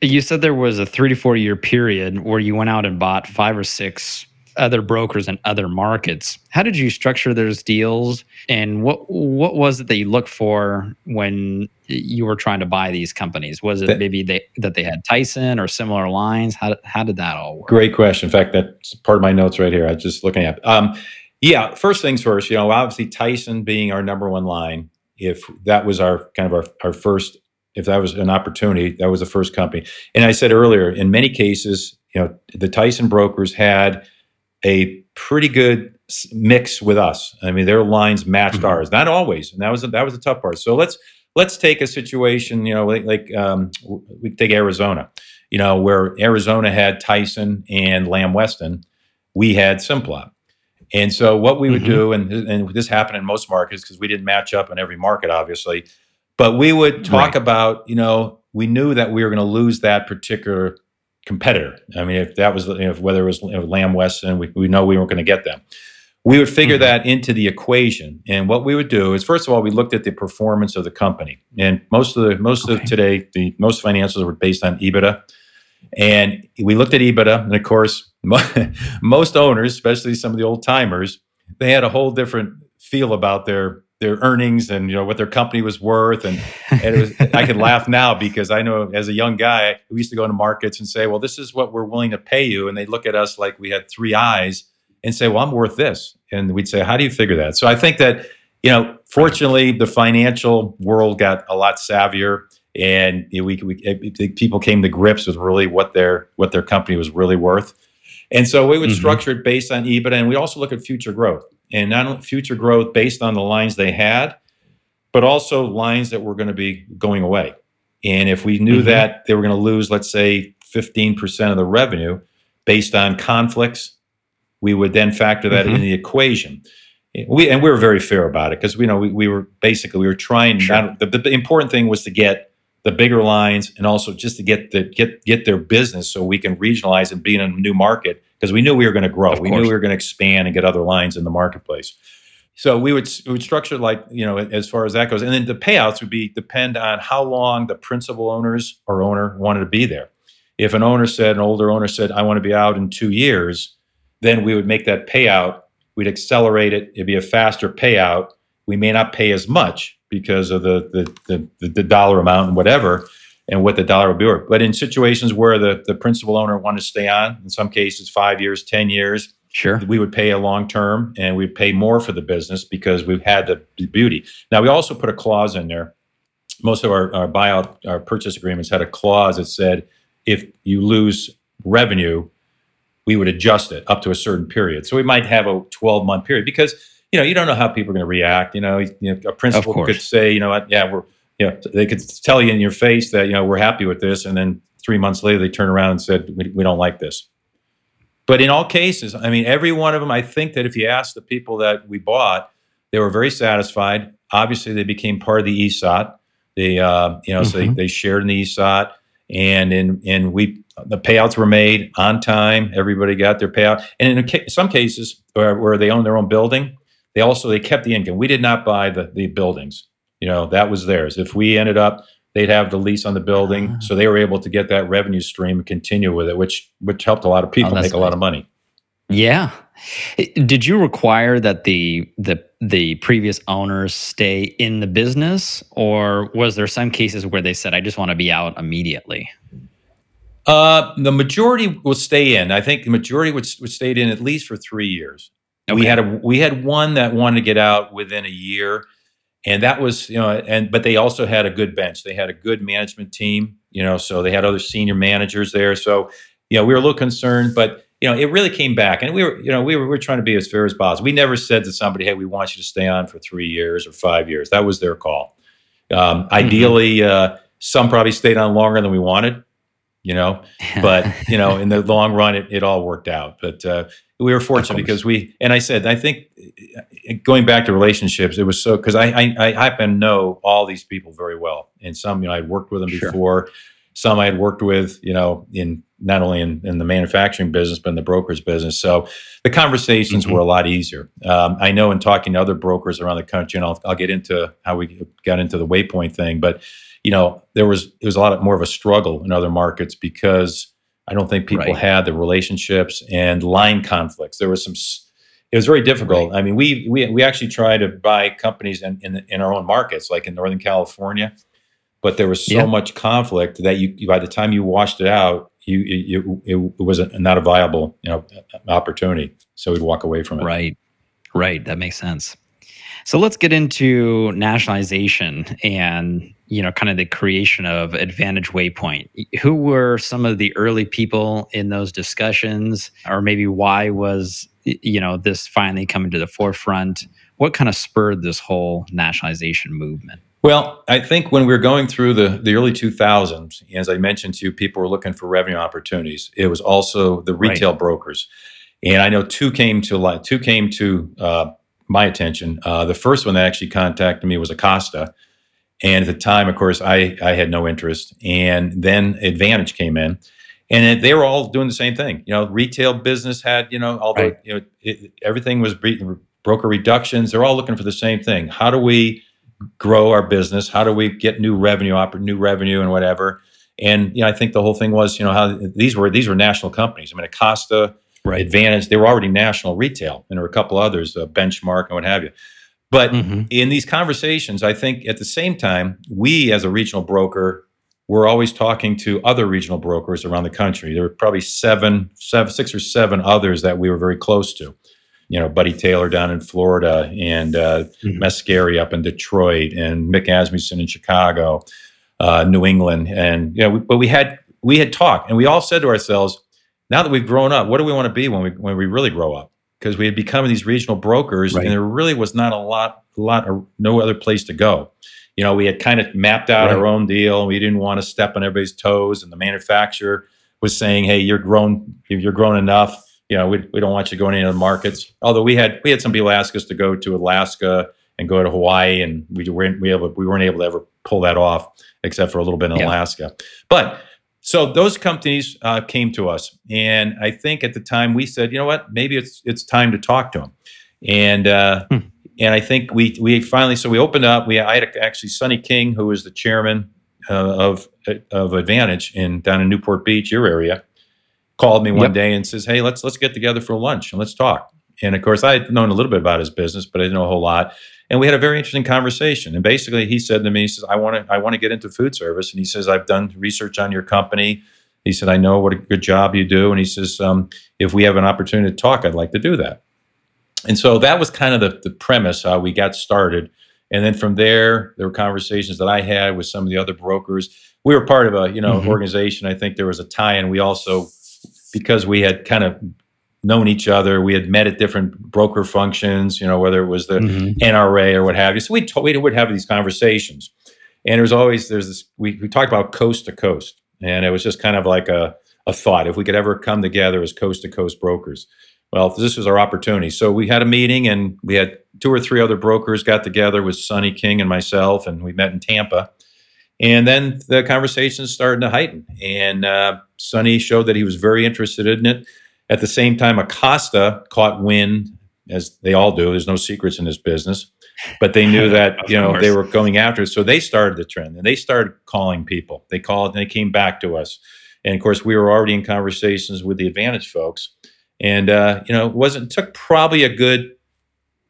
you said there was a three to four year period where you went out and bought five or six other brokers in other markets. How did you structure those deals, and what what was it that you looked for when you were trying to buy these companies? Was it that, maybe they, that they had Tyson or similar lines? How how did that all work? Great question. In fact, that's part of my notes right here. I was just looking at. Um, yeah, first things first. You know, obviously Tyson being our number one line. If that was our kind of our, our first if that was an opportunity, that was the first company. And I said earlier, in many cases, you know, the Tyson brokers had a pretty good mix with us. I mean, their lines matched mm-hmm. ours. Not always, and that was a, that was the tough part. So let's let's take a situation, you know, like, like um, we take Arizona, you know, where Arizona had Tyson and Lamb Weston, we had Simplot. And so what we would mm-hmm. do, and, and this happened in most markets because we didn't match up in every market, obviously, but we would talk right. about, you know, we knew that we were going to lose that particular competitor. I mean, if that was you know, whether it was you know, Lamb Weston, we, we know we weren't going to get them. We would figure mm-hmm. that into the equation, and what we would do is first of all we looked at the performance of the company, and most of the most okay. of today the most financials were based on EBITDA, and we looked at EBITDA, and of course <laughs> most owners, especially some of the old timers, they had a whole different feel about their their earnings and you know what their company was worth and, and was, <laughs> I can laugh now because I know as a young guy we used to go into markets and say well this is what we're willing to pay you and they look at us like we had three eyes and say well I'm worth this and we'd say how do you figure that? So I think that you know fortunately the financial world got a lot savvier and we, we people came to grips with really what their what their company was really worth. And so we would mm-hmm. structure it based on EBITDA and we also look at future growth and not only future growth based on the lines they had, but also lines that were going to be going away. And if we knew mm-hmm. that they were going to lose, let's say, 15% of the revenue based on conflicts, we would then factor that mm-hmm. in the equation. We, and we were very fair about it because we know we, we were basically we were trying sure. not, the, the important thing was to get the bigger lines and also just to get the get get their business so we can regionalize and be in a new market because we knew we were going to grow. we knew we were going to expand and get other lines in the marketplace. So we would we would structure like you know as far as that goes, and then the payouts would be depend on how long the principal owners or owner wanted to be there. If an owner said, an older owner said, I want to be out in two years, then we would make that payout. We'd accelerate it. It'd be a faster payout. We may not pay as much because of the the the, the dollar amount and whatever, and what the dollar would be worth. But in situations where the, the principal owner wanted to stay on, in some cases five years, 10 years, sure, we would pay a long term and we'd pay more for the business because we've had the beauty. Now we also put a clause in there. Most of our, our buyout, our purchase agreements had a clause that said if you lose revenue, we would adjust it up to a certain period. So we might have a 12 month period because you know you don't know how people are going to react. You know, you know a principal could say, you know what, yeah, we're you know, they could tell you in your face that you know we're happy with this, and then three months later they turn around and said we, we don't like this. But in all cases, I mean, every one of them, I think that if you ask the people that we bought, they were very satisfied. Obviously, they became part of the ESOT. They, uh, you know, mm-hmm. so they, mm-hmm. they shared in the ESOT, and in and we the payouts were made on time. Everybody got their payout, and in ca- some cases where, where they own their own building, they also they kept the income. We did not buy the the buildings you know that was theirs if we ended up they'd have the lease on the building uh so they were able to get that revenue stream and continue with it which which helped a lot of people oh, make a lot of money yeah Did you require that the the the previous owners stay in the business, or was there some cases where they said, "I just want to be out immediately"? Uh, the majority will stay in. I think the majority would, would stay in at least for three years. Okay. We had a we had one that wanted to get out within a year, and that was you know and but they also had a good bench. They had a good management team, you know, so they had other senior managers there. So you know we were a little concerned, but you know it really came back, and we were you know we were, we were trying to be as fair as possible. We never said to somebody, hey, we want you to stay on for three years or five years. That was their call. Um, mm-hmm. Ideally, uh, some probably stayed on longer than we wanted you know <laughs> but you know in the long run it, it all worked out but uh, we were fortunate because we and i said i think going back to relationships it was so because I, I, I happen to know all these people very well. And some you know i'd worked with them sure. before. Some i had worked with you know in not only in, in the manufacturing business but in the brokers business. So the conversations mm-hmm. were a lot easier. Um, i know in talking to other brokers around the country and I'll, I'll get into how we got into the waypoint thing but you know, there was it was a lot more of a struggle in other markets because I don't think people right. had the relationships and line conflicts. There was some. It was very difficult. Right. I mean, we we we actually tried to buy companies in, in in our own markets, like in Northern California, but there was so yeah. much conflict that you by the time you washed it out, you, you it, it was a, not a viable you know opportunity. So we'd walk away from it. Right, right. That makes sense. So let's get into nationalization and you know kind of the creation of Advantage Waypoint. Who were some of the early people in those discussions, or maybe why was you know this finally coming to the forefront? What kind of spurred this whole nationalization movement? Well, I think when we were going through the, the early 2000s, as I mentioned to you, people were looking for revenue opportunities. It was also the retail right. brokers, and I know two came to two came to uh, my attention. Uh, the first one that actually contacted me was Acosta. And at the time, of course, I, I had no interest. And then Advantage came in, and it, they were all doing the same thing. You know, retail business had, you know, all the, you know, it, everything was broker reductions. They're all looking for the same thing. How do we grow our business? How do we get new revenue, new revenue, and whatever? And you know, I think the whole thing was, you know, how these were these were national companies. I mean, Acosta right. Advantage. They were already national retail, and there were a couple others, uh, Benchmark and what have you. But mm-hmm. in these conversations, I think at the same time, we as a regional broker were always talking to other regional brokers around the country. There were probably seven, seven, six or seven others that we were very close to. You know, Buddy Taylor down in Florida, and uh, mm-hmm. Mascari up in Detroit, and Mick Asmussen in Chicago, uh, New England, and you know, we, but we had we had talked, and we all said to ourselves, now that we've grown up, what do we want to be when we when we really grow up? Because we had become these regional brokers, right. and there really was not a lot, a lot, of, no other place to go. You know, we had kind of mapped out right. our own deal, and we didn't want to step on everybody's toes. And the manufacturer was saying, "Hey, you're grown, you're grown enough. You know, we, we don't want you going into the markets." Although we had we had some people ask us to go to Alaska and go to Hawaii, and we weren't we, able, we weren't able to ever pull that off, except for a little bit in yeah. Alaska. But so those companies uh, came to us, and I think at the time we said, you know what, maybe it's it's time to talk to them, and uh, hmm. and I think we we finally so we opened up. We I had actually Sonny King, who was the chairman uh, of of Advantage in down in Newport Beach, your area, called me one yep. day and says, hey, let's let's get together for lunch and let's talk. And of course, I had known a little bit about his business, but I didn't know a whole lot and we had a very interesting conversation. And basically, he said to me, he says, "I want to, I want to get into food service." And he says, "I've done research on your company." He said, "I know what a good job you do." And he says, um, "If we have an opportunity to talk, I'd like to do that." And so that was kind of the, the premise how we got started. And then from there, there were conversations that I had with some of the other brokers. We were part of a you know mm-hmm. organization. I think there was a tie-in. We also because we had kind of known each other. We had met at different broker functions, you know, whether it was the mm-hmm. NRA or what have you. So we, we would have these conversations. And it was always, there's this, we, we talked about coast to coast. And it was just kind of like a, a thought if we could ever come together as coast to coast brokers. Well, this was our opportunity. So we had a meeting and we had two or three other brokers got together with Sonny King and myself, and we met in Tampa. And then the conversation started to heighten. And uh, Sonny showed that he was very interested in it. At the same time, Acosta caught wind, as they all do. There's no secrets in this business, but they knew <laughs> that you know they were going after it, so they started the trend and they started calling people. They called and they came back to us, and of course we were already in conversations with the Advantage folks, And uh, you know, it wasn't took probably a good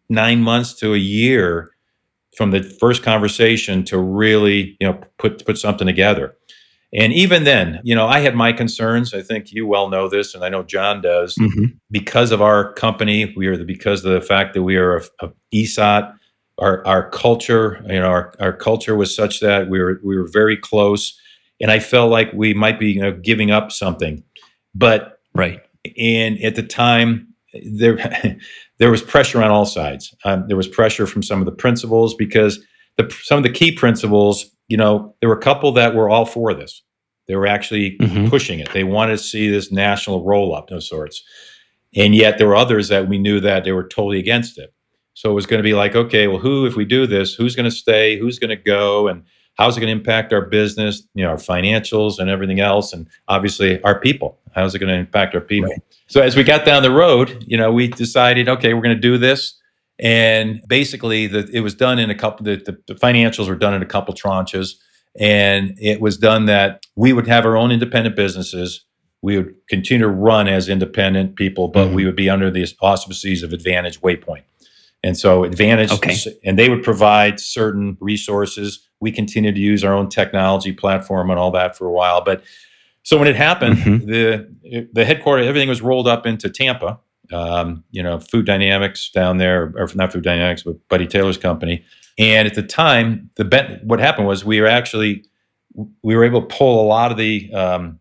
nine months to a year from the first conversation to really you know put put something together. And even then, you know, I had my concerns. I think you well know this, and I know John does. Mm-hmm. Because of our company, we are the, because of the fact that we are a, a ESOT. Our, our culture, you know, our, our culture was such that we were we were very close, and I felt like we might be you know, giving up something. But right, and at the time, there <laughs> there was pressure on all sides. Um, there was pressure from some of the principals because the, some of the key principals you know, there were a couple that were all for this. They were actually mm-hmm. pushing it. They wanted to see this national roll up of sorts. And yet there were others that we knew that they were totally against it. So it was going to be like, okay, well, who, if we do this, who's going to stay? Who's going to go? And how's it going to impact our business, you know, our financials and everything else? And obviously our people. How's it going to impact our people? Right. So as we got down the road, you know, we decided, okay, we're going to do this. And basically, the, it was done in a couple. The, the, the financials were done in a couple tranches, and it was done that we would have our own independent businesses. We would continue to run as independent people, but mm-hmm. we would be under the auspices of Advantage Waypoint. And so Advantage, okay. and they would provide certain resources. We continued to use our own technology platform and all that for a while. But so when it happened, mm-hmm. the the headquarters, everything was rolled up into Tampa, um, you know, Food Dynamics down there, or not Food Dynamics, but Buddy Taylor's company. And at the time, the what happened was we were actually we were able to pull a lot of the um,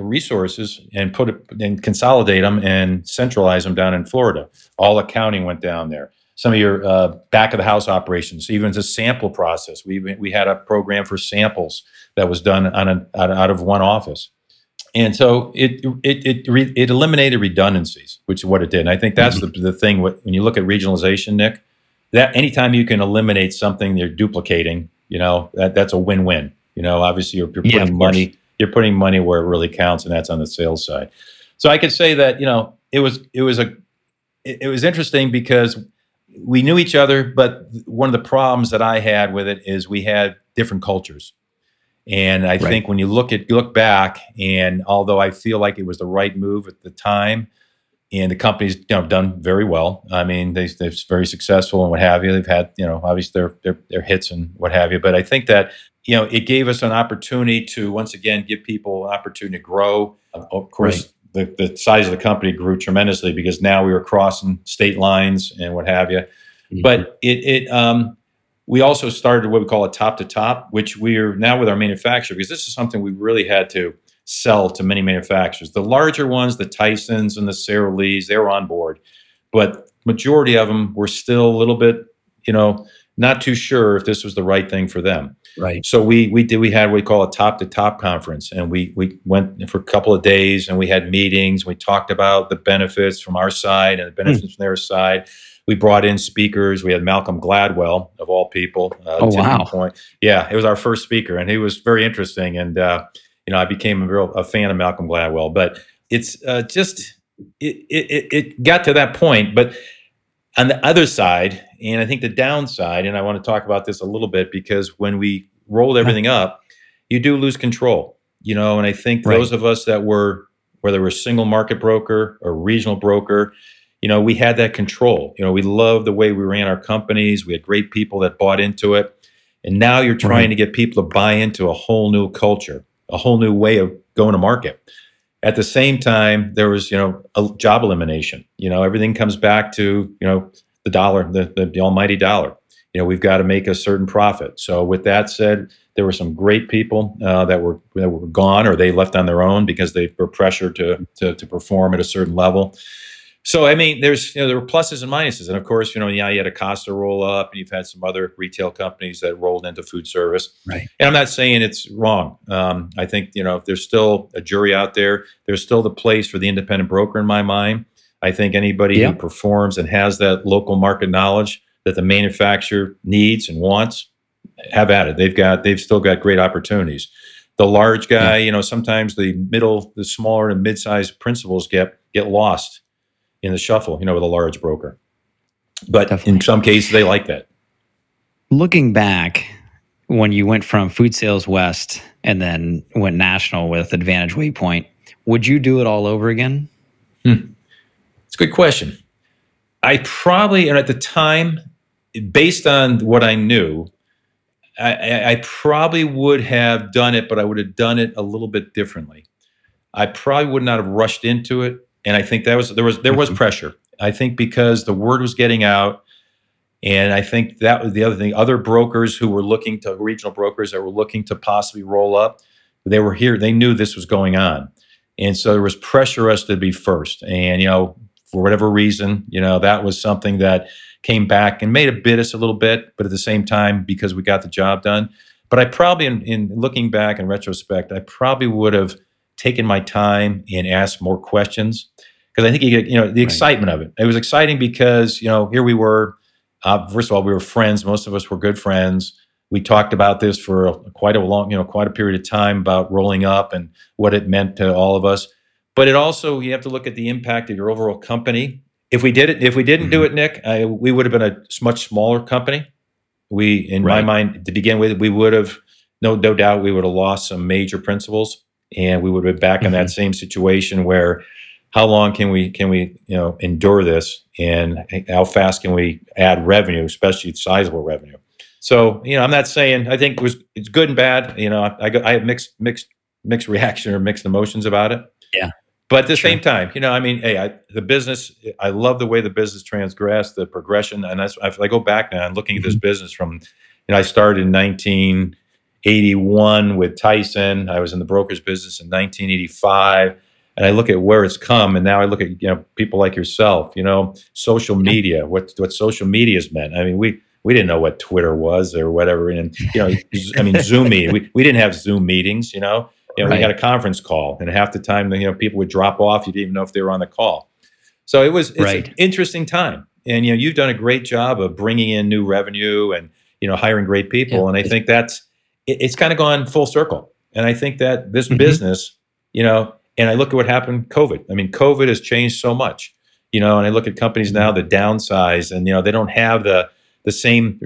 resources and put it and consolidate them and centralize them down in Florida. All accounting went down there. Some of your uh, back of the house operations, even the sample process. We we had a program for samples that was done on a, out of one office and so it it it, re, it eliminated redundancies, which is what it did. And I think that's mm-hmm. the, the thing when you look at regionalization, Nick. That anytime you can eliminate something you're duplicating, you know that that's a win-win. You know, obviously you're, you're putting yeah, money you're putting money where it really counts, and that's on the sales side. So I could say that you know it was it was a it, it was interesting because we knew each other, but one of the problems that I had with it is we had different cultures. And I right. think when you look at look back, and although I feel like it was the right move at the time, and the company's you know done very well. I mean, they, they're very successful and what have you. They've had you know obviously their, their their hits and what have you. But I think that you know it gave us an opportunity to once again give people an opportunity to grow. Of course. Right. The, the size of the company grew tremendously because now we were crossing state lines and what have you. Mm-hmm. But it, it um, we also started what we call a top to top, which we are now with our manufacturer because this is something we really had to sell to many manufacturers. The larger ones, the Tysons and the Sara Lees, they were on board, but majority of them were still a little bit, you know, not too sure if this was the right thing for them. Right. So we we did we had what we call a top to top conference, and we we went for a couple of days, and we had meetings. We talked about the benefits from our side and the benefits mm. from their side we brought in speakers. We had Malcolm Gladwell of all people. Uh, oh wow! Point. Yeah, it was our first speaker, and he was very interesting. And uh, you know, I became a real a fan of Malcolm Gladwell. But it's uh, just it, it it got to that point. But on the other side, and I think the downside, and I want to talk about this a little bit because when we rolled everything up, you do lose control. You know, and I think right. those of us that were whether we're a single market broker or regional broker you know, we had that control. You know, we loved the way we ran our companies. We had great people that bought into it. And now you're trying to get people to buy into a whole new culture, a whole new way of going to market. At the same time, there was, you know, a job elimination. You know, everything comes back to, you know, the dollar, the, the, the almighty dollar. You know, we've got to make a certain profit. So with that said, there were some great people uh, that were that were gone or they left on their own because they were pressured to, to, to perform at a certain level. So I mean, there's you know there were pluses and minuses, and of course, you know, yeah, you had Acosta roll up, and you've had some other retail companies that rolled into food service. Right. And I'm not saying it's wrong. Um, I think you know if there's still a jury out there, there's still the place for the independent broker in my mind. I think anybody yeah. who performs and has that local market knowledge that the manufacturer needs and wants, have at it. They've got they've still got great opportunities. The large guy, yeah. you know, sometimes the middle, the smaller and mid-sized principals get get lost in the shuffle, you know, with a large broker. But Definitely. in some cases, they like that. Looking back, when you went from Food Sales West and then went national with Advantage Waypoint, would you do it all over again? Hmm. It's a good question. I probably, and at the time, based on what I knew, I, I, probably would have done it, but I would have done it a little bit differently. I probably would not have rushed into it, and I think that was there was there was mm-hmm. pressure. I think because the word was getting out, and I think that was the other thing. Other brokers who were looking to regional brokers that were looking to possibly roll up, they were here. They knew this was going on, and so there was pressure us to be first. And you know, for whatever reason, you know, that was something that came back and made a bit us a little bit, but at the same time, because we got the job done. But I probably, in, in looking back in retrospect, I probably would have taken my time and asked more questions because I think you get, you know, the excitement of it. It was exciting because you know here we were. Uh, first of all, we were friends. Most of us were good friends. We talked about this for a, quite a long, you know, quite a period of time about rolling up and what it meant to all of us. But it also you have to look at the impact of your overall company if we did it, if we didn't mm-hmm. do it, Nick, I, we would have been a much smaller company. We, in right. my mind, to begin with, we would have no no doubt we would have lost some major principals, and we would have been back mm-hmm. in that mm-hmm. same situation where how long can we can we you know endure this, and how fast can we add revenue, especially sizable revenue. So you know, I'm not saying I think it was it's good and bad. You know, I, I, I have mixed mixed mixed <laughs> reaction or mixed emotions about it. Yeah. But at the sure. same time, you know, I mean, hey, I, the business, I love the way the business transgressed, the progression, and that's if I go back now and looking mm-hmm. at this mm-hmm. business from, you know, I started in 1981 with Tyson. I was in the broker's business in 1985, and I look at where it's come, and now I look at you know people like yourself, you know, social media, what what social media has meant. I mean, we we didn't know what Twitter was or whatever, and you know, <laughs> I mean, Zoom meeting. We we didn't have Zoom meetings, you know you know, right. we had a conference call, and half the time, you know, people would drop off. You didn't even know if they were on the call. So it was it's right. an interesting time, and you know, you've done a great job of bringing in new revenue and you know hiring great people. Yeah. And I think that's it, it's kind of gone full circle. And I think that this mm-hmm. business, you know, and I look at what happened. COVID. I mean, COVID has changed so much. You know, and I look at companies now that downsize, and you know, they don't have the the same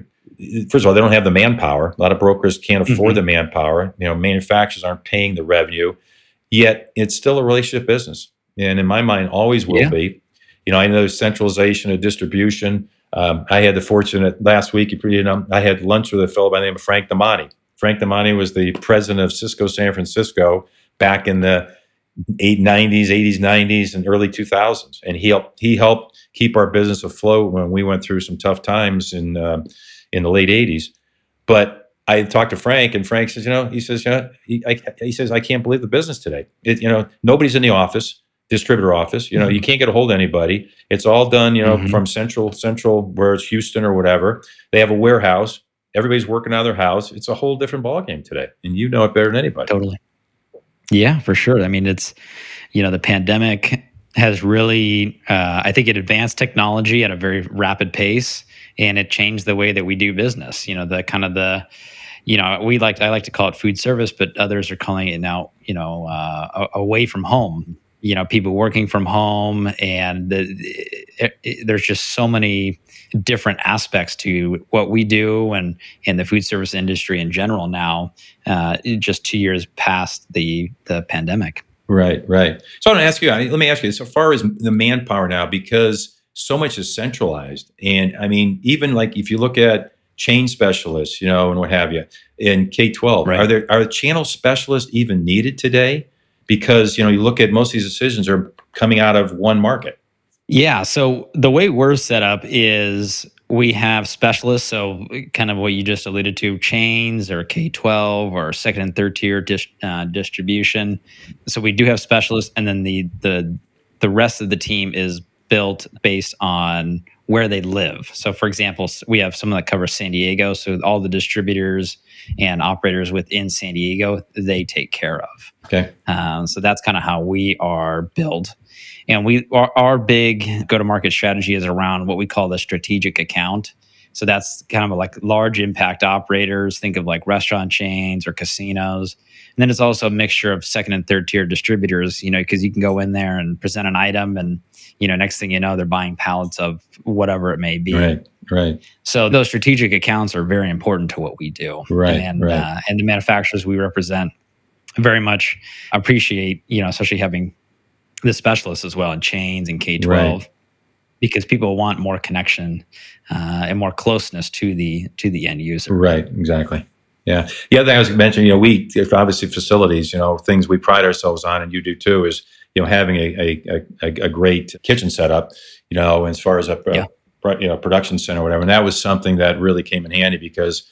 first of all, they don't have the manpower. A lot of brokers can't afford mm-hmm. the manpower. You know, manufacturers aren't paying the revenue. Yet it's still a relationship business, and in my mind, always will yeah. be. You know, I know there's centralization of distribution. Um, I had the fortunate last week. You know, I had lunch with a fellow by the name of Frank Damani. Frank Damani was the president of Sysco San Francisco back in the eight nineties, eighties, nineties, and early two thousands, and he helped he helped keep our business afloat when we went through some tough times in. Uh, in the late 80s. But I talked to Frank, and Frank says, you know, he says, you know, he, I, he says, I can't believe the business today. It, you know, nobody's in the office, distributor office. You know, mm-hmm. you can't get a hold of anybody. It's all done, you know, mm-hmm. from central, central where it's Houston or whatever. They have a warehouse. Everybody's working out of their house. It's a whole different ballgame today, and you know it better than anybody. Totally. Yeah, for sure. I mean, it's you know the pandemic has really, uh, I think, it advanced technology at a very rapid pace and it changed the way that we do business. You know, the kind of the you know we like I like to call it food service, but others are calling it now you know uh, away from home. You know, people working from home, and the, it, it, there's just so many different aspects to what we do and in the food service industry in general now. Uh, just two years past the the pandemic. Right, right. So I want to ask you. Let me ask you. So far as the manpower now, because so much is centralized. And I mean, even like if you look at chain specialists, you know, and what have you in K twelve, right. are there are channel specialists even needed today? Because you know, you look at most of these decisions are coming out of one market. Yeah. So the way we're set up is we have specialists. So kind of what you just alluded to, chains or K twelve or second and third tier dis, uh, distribution. So we do have specialists, and then the the the rest of the team is built based on where they live. So, for example, we have someone that covers San Diego. So, all the distributors and operators within San Diego, they take care of. Okay. Um, so, that's kind of how we are built. And we our, our big go to market strategy is around what we call the strategic account. So that's kind of like large impact operators. Think of like restaurant chains or casinos. And then it's also a mixture of second and third tier distributors, you know, because you can go in there and present an item and you know, next thing you know, they're buying pallets of whatever it may be. Right. Right. So those strategic accounts are very important to what we do. Right. And right. Uh, and the manufacturers we represent very much appreciate, you know, especially having the specialists as well in chains and K twelve. Right. because people want more connection uh, and more closeness to the to the end user. Right. Exactly. Yeah. The other thing I was mentioning, you know, we obviously facilities, you know, things we pride ourselves on, and you do too, is you know having a a, a, a great kitchen setup, you know, as far as a, yeah. You know production center or whatever, and that was something that really came in handy because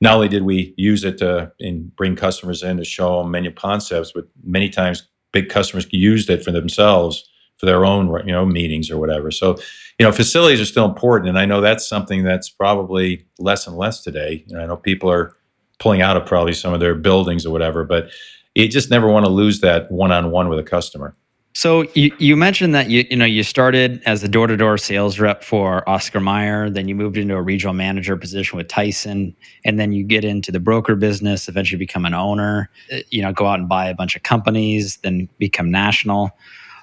not only did we use it to bring customers in to show them menu concepts, but many times big customers used it for themselves for their own you know meetings or whatever. So you know facilities are still important, and I know that's something that's probably less and less today. You know, I know people are pulling out of probably some of their buildings or whatever, but you just never want to lose that one-on-one with a customer. So you, you mentioned that you you know you started as a door to door sales rep for Oscar Mayer, then you moved into a regional manager position with Tyson, and then you get into the broker business, eventually become an owner. Uh, you know, go out and buy a bunch of companies, then become national.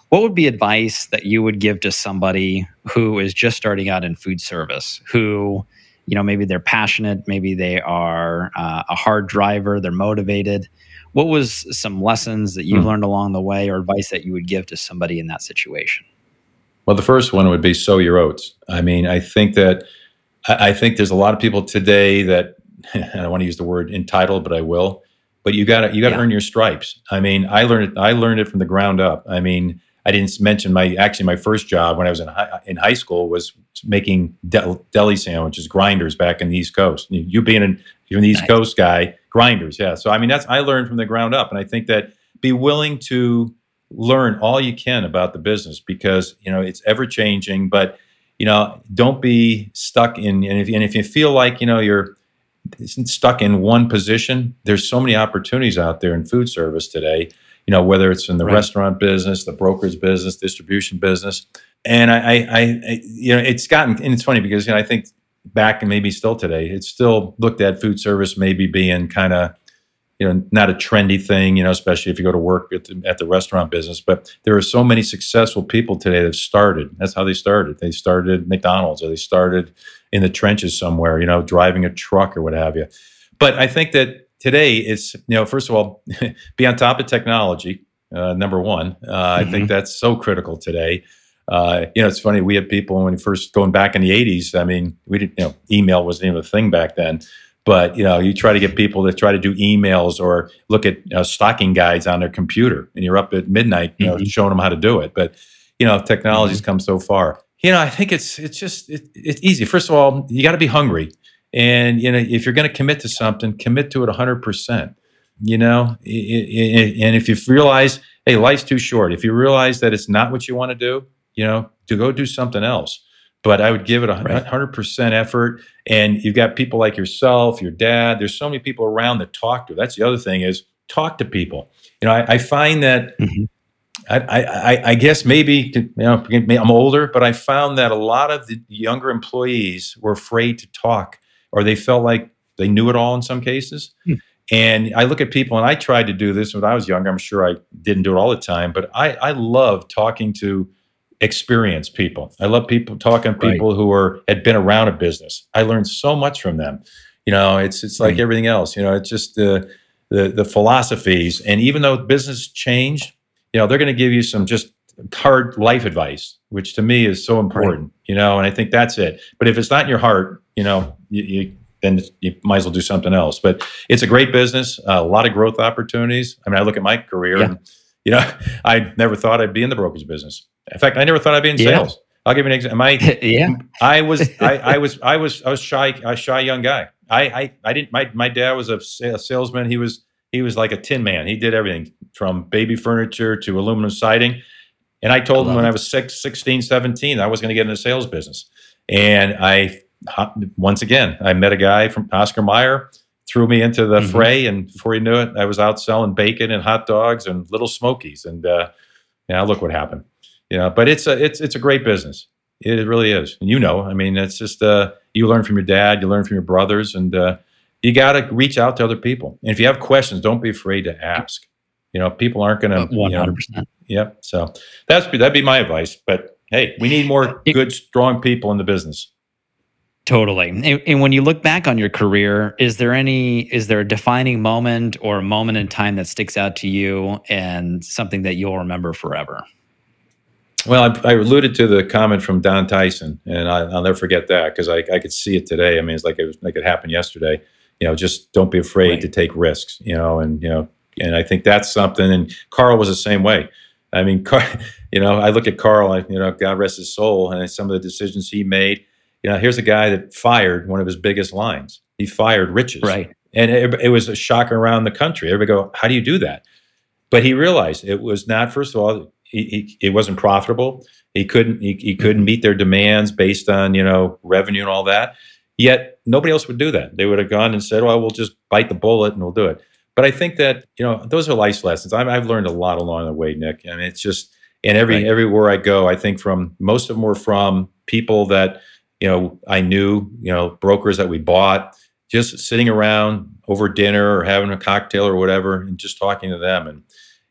What would be advice that you would give to somebody who is just starting out in food service, who you know maybe they're passionate, maybe they are uh, a hard driver, they're motivated what was some lessons that you hmm. learned along the way or advice that you would give to somebody in that situation? Well, the first one would be sow your oats. I mean, I think that I think there's a lot of people today that <laughs> I don't want to use the word entitled, but I will. But you got to you got to yeah. earn your stripes. I mean, I learned it. I learned it from the ground up. I mean, I didn't mention my actually my first job when I was in high, in high school was making deli sandwiches, grinders back in the East Coast. You being an you're an East nice. Coast guy, grinders, yeah. So I mean, that's I learned from the ground up, and I think that be willing to learn all you can about the business because you know it's ever changing. But you know, don't be stuck in. And if, and if you feel like you know you're stuck in one position, there's so many opportunities out there in food service today you know, whether it's in the right. restaurant business, the broker's business, distribution business. And I, I, I, you know, it's gotten, and it's funny because, you know, I think back and maybe still today, it's still looked at food service maybe being kind of, you know, not a trendy thing, you know, especially if you go to work at the, at the restaurant business. But there are so many successful people today that have started. That's how they started. They started McDonald's or they started in the trenches somewhere, you know, driving a truck or what have you. But I think that today it's you know first of all <laughs> be on top of technology uh, number one uh, mm-hmm. i think mm-hmm. that's so critical today uh, you know it's funny we had people when we first going back in the 80s i mean we didn't you know email wasn't even a thing back then but you know you try to get people to try to do emails or look at you know, stocking guides on their computer and you're up at midnight you know mm-hmm. showing them how to do it but you know technology's mm-hmm. come so far you know i think it's it's just it, it's easy first of all you got to be hungry and you know, if you're going to commit to something, commit to it 100%. You know, and if you realize, hey, life's too short. If you realize that it's not what you want to do, you know, to go do something else. But I would give it a hundred percent effort. And you've got people like yourself, your dad. There's so many people around that talk to. That's the other thing is talk to people. You know, I, I find that. Mm-hmm. I, I, I, guess maybe you know I'm older, but I found that a lot of the younger employees were afraid to talk or they felt like they knew it all in some cases. Hmm. And I look at people, and I tried to do this when I was younger. I'm sure I didn't do it all the time, but I, I love talking to experienced people. I love people talking to people who are had been around a business. I learned so much from them. You know, it's it's like right. everything else. You know, it's just the the the philosophies. And even though business changed, you know, they're going to give you some just hard life advice, which to me is so important. Right. You know, and I think that's it. But if it's not in your heart, you know, you, you then you might as well do something else. But it's a great business, a lot of growth opportunities. I mean, I look at my career, yeah. and you know, <laughs> I never thought I'd be in the brokerage business. In fact, I never thought I'd be in yeah. sales. I'll give you an example. My, <laughs> yeah, I was, <laughs> I, I, was, I was, I was shy, a shy young guy. I, I, I didn't. My, my dad was a, a salesman. He was, he was like a tin man. He did everything from baby furniture to aluminum siding. And I told I him when it. I was six, 16, 17, I was going to get into sales business. And I once again, I met a guy from Oscar Mayer, threw me into the mm-hmm. fray, and before you knew it, I was out selling bacon and hot dogs and little smokies. And uh, yeah, look what happened. Know, but it's a it's it's a great business. It really is. And you know, I mean, it's just uh, you learn from your dad, you learn from your brothers, and uh, you got to reach out to other people. And if you have questions, don't be afraid to ask. You know, people aren't going to. One hundred percent. Yep. So that's that'd be my advice. But hey, we need more <laughs> good, strong people in the business. Totally. And, and, when you look back on your career, is there any is there a defining moment or a moment in time that sticks out to you and something that you'll remember forever? Well, I, I, alluded to the comment from Don Tyson, and I, will never forget that because I, I, could see it today. I mean, it's like it was like it happened yesterday. You know, just don't be afraid right. to take risks. You know, and you know, and I think that's something. And Carl was the same way. I mean, <laughs> Carl, you know, I look at Carl, you know, God rest his soul, and some of the decisions he made. You know, here's a guy that fired one of his biggest lines. He fired Rich's. Right. And it, it was a shock around the country. Everybody go, how do you do that? But he realized it was not, first of all, he, he, it wasn't profitable. He couldn't he, he couldn't meet their demands based on you know revenue and all that. Yet nobody else would do that. They would have gone and said, "Well, we'll just bite the bullet and we'll do it." But I think that you know those are life lessons. i have learned a lot along the way, Nick. I mean, it's just and every right. everywhere I go, I think from most of them were from people that you know I knew, you know, brokers that we bought, just sitting around over dinner or having a cocktail or whatever, and just talking to them and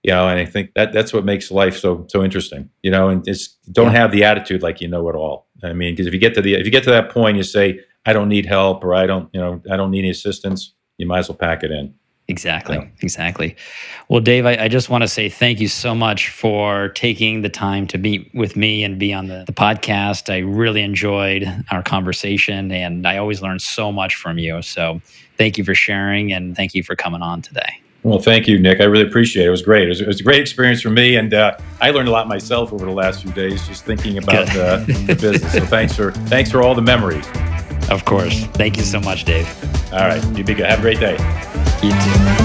you know and i think that that's what makes life so so interesting you know and just don't have the attitude like you know it all. I mean because if you get to the if you get to that point you say i don't need help or i don't you know i don't need any assistance you might as well pack it in. Exactly yeah. exactly. Well dave I, I just want to say thank you so much for taking the time to meet with me and be on the, the podcast. I really enjoyed our conversation and i always learn so much from you. So thank you for sharing and thank you for coming on today well, thank you, Nick. I really appreciate it. It was great. It was, it was a great experience for me, and uh, I learned a lot myself over the last few days just thinking about uh, the <laughs> business. So thanks for thanks for all the memories. Of course. Thank you so much, Dave. All right. You be good. Have a great day. You too.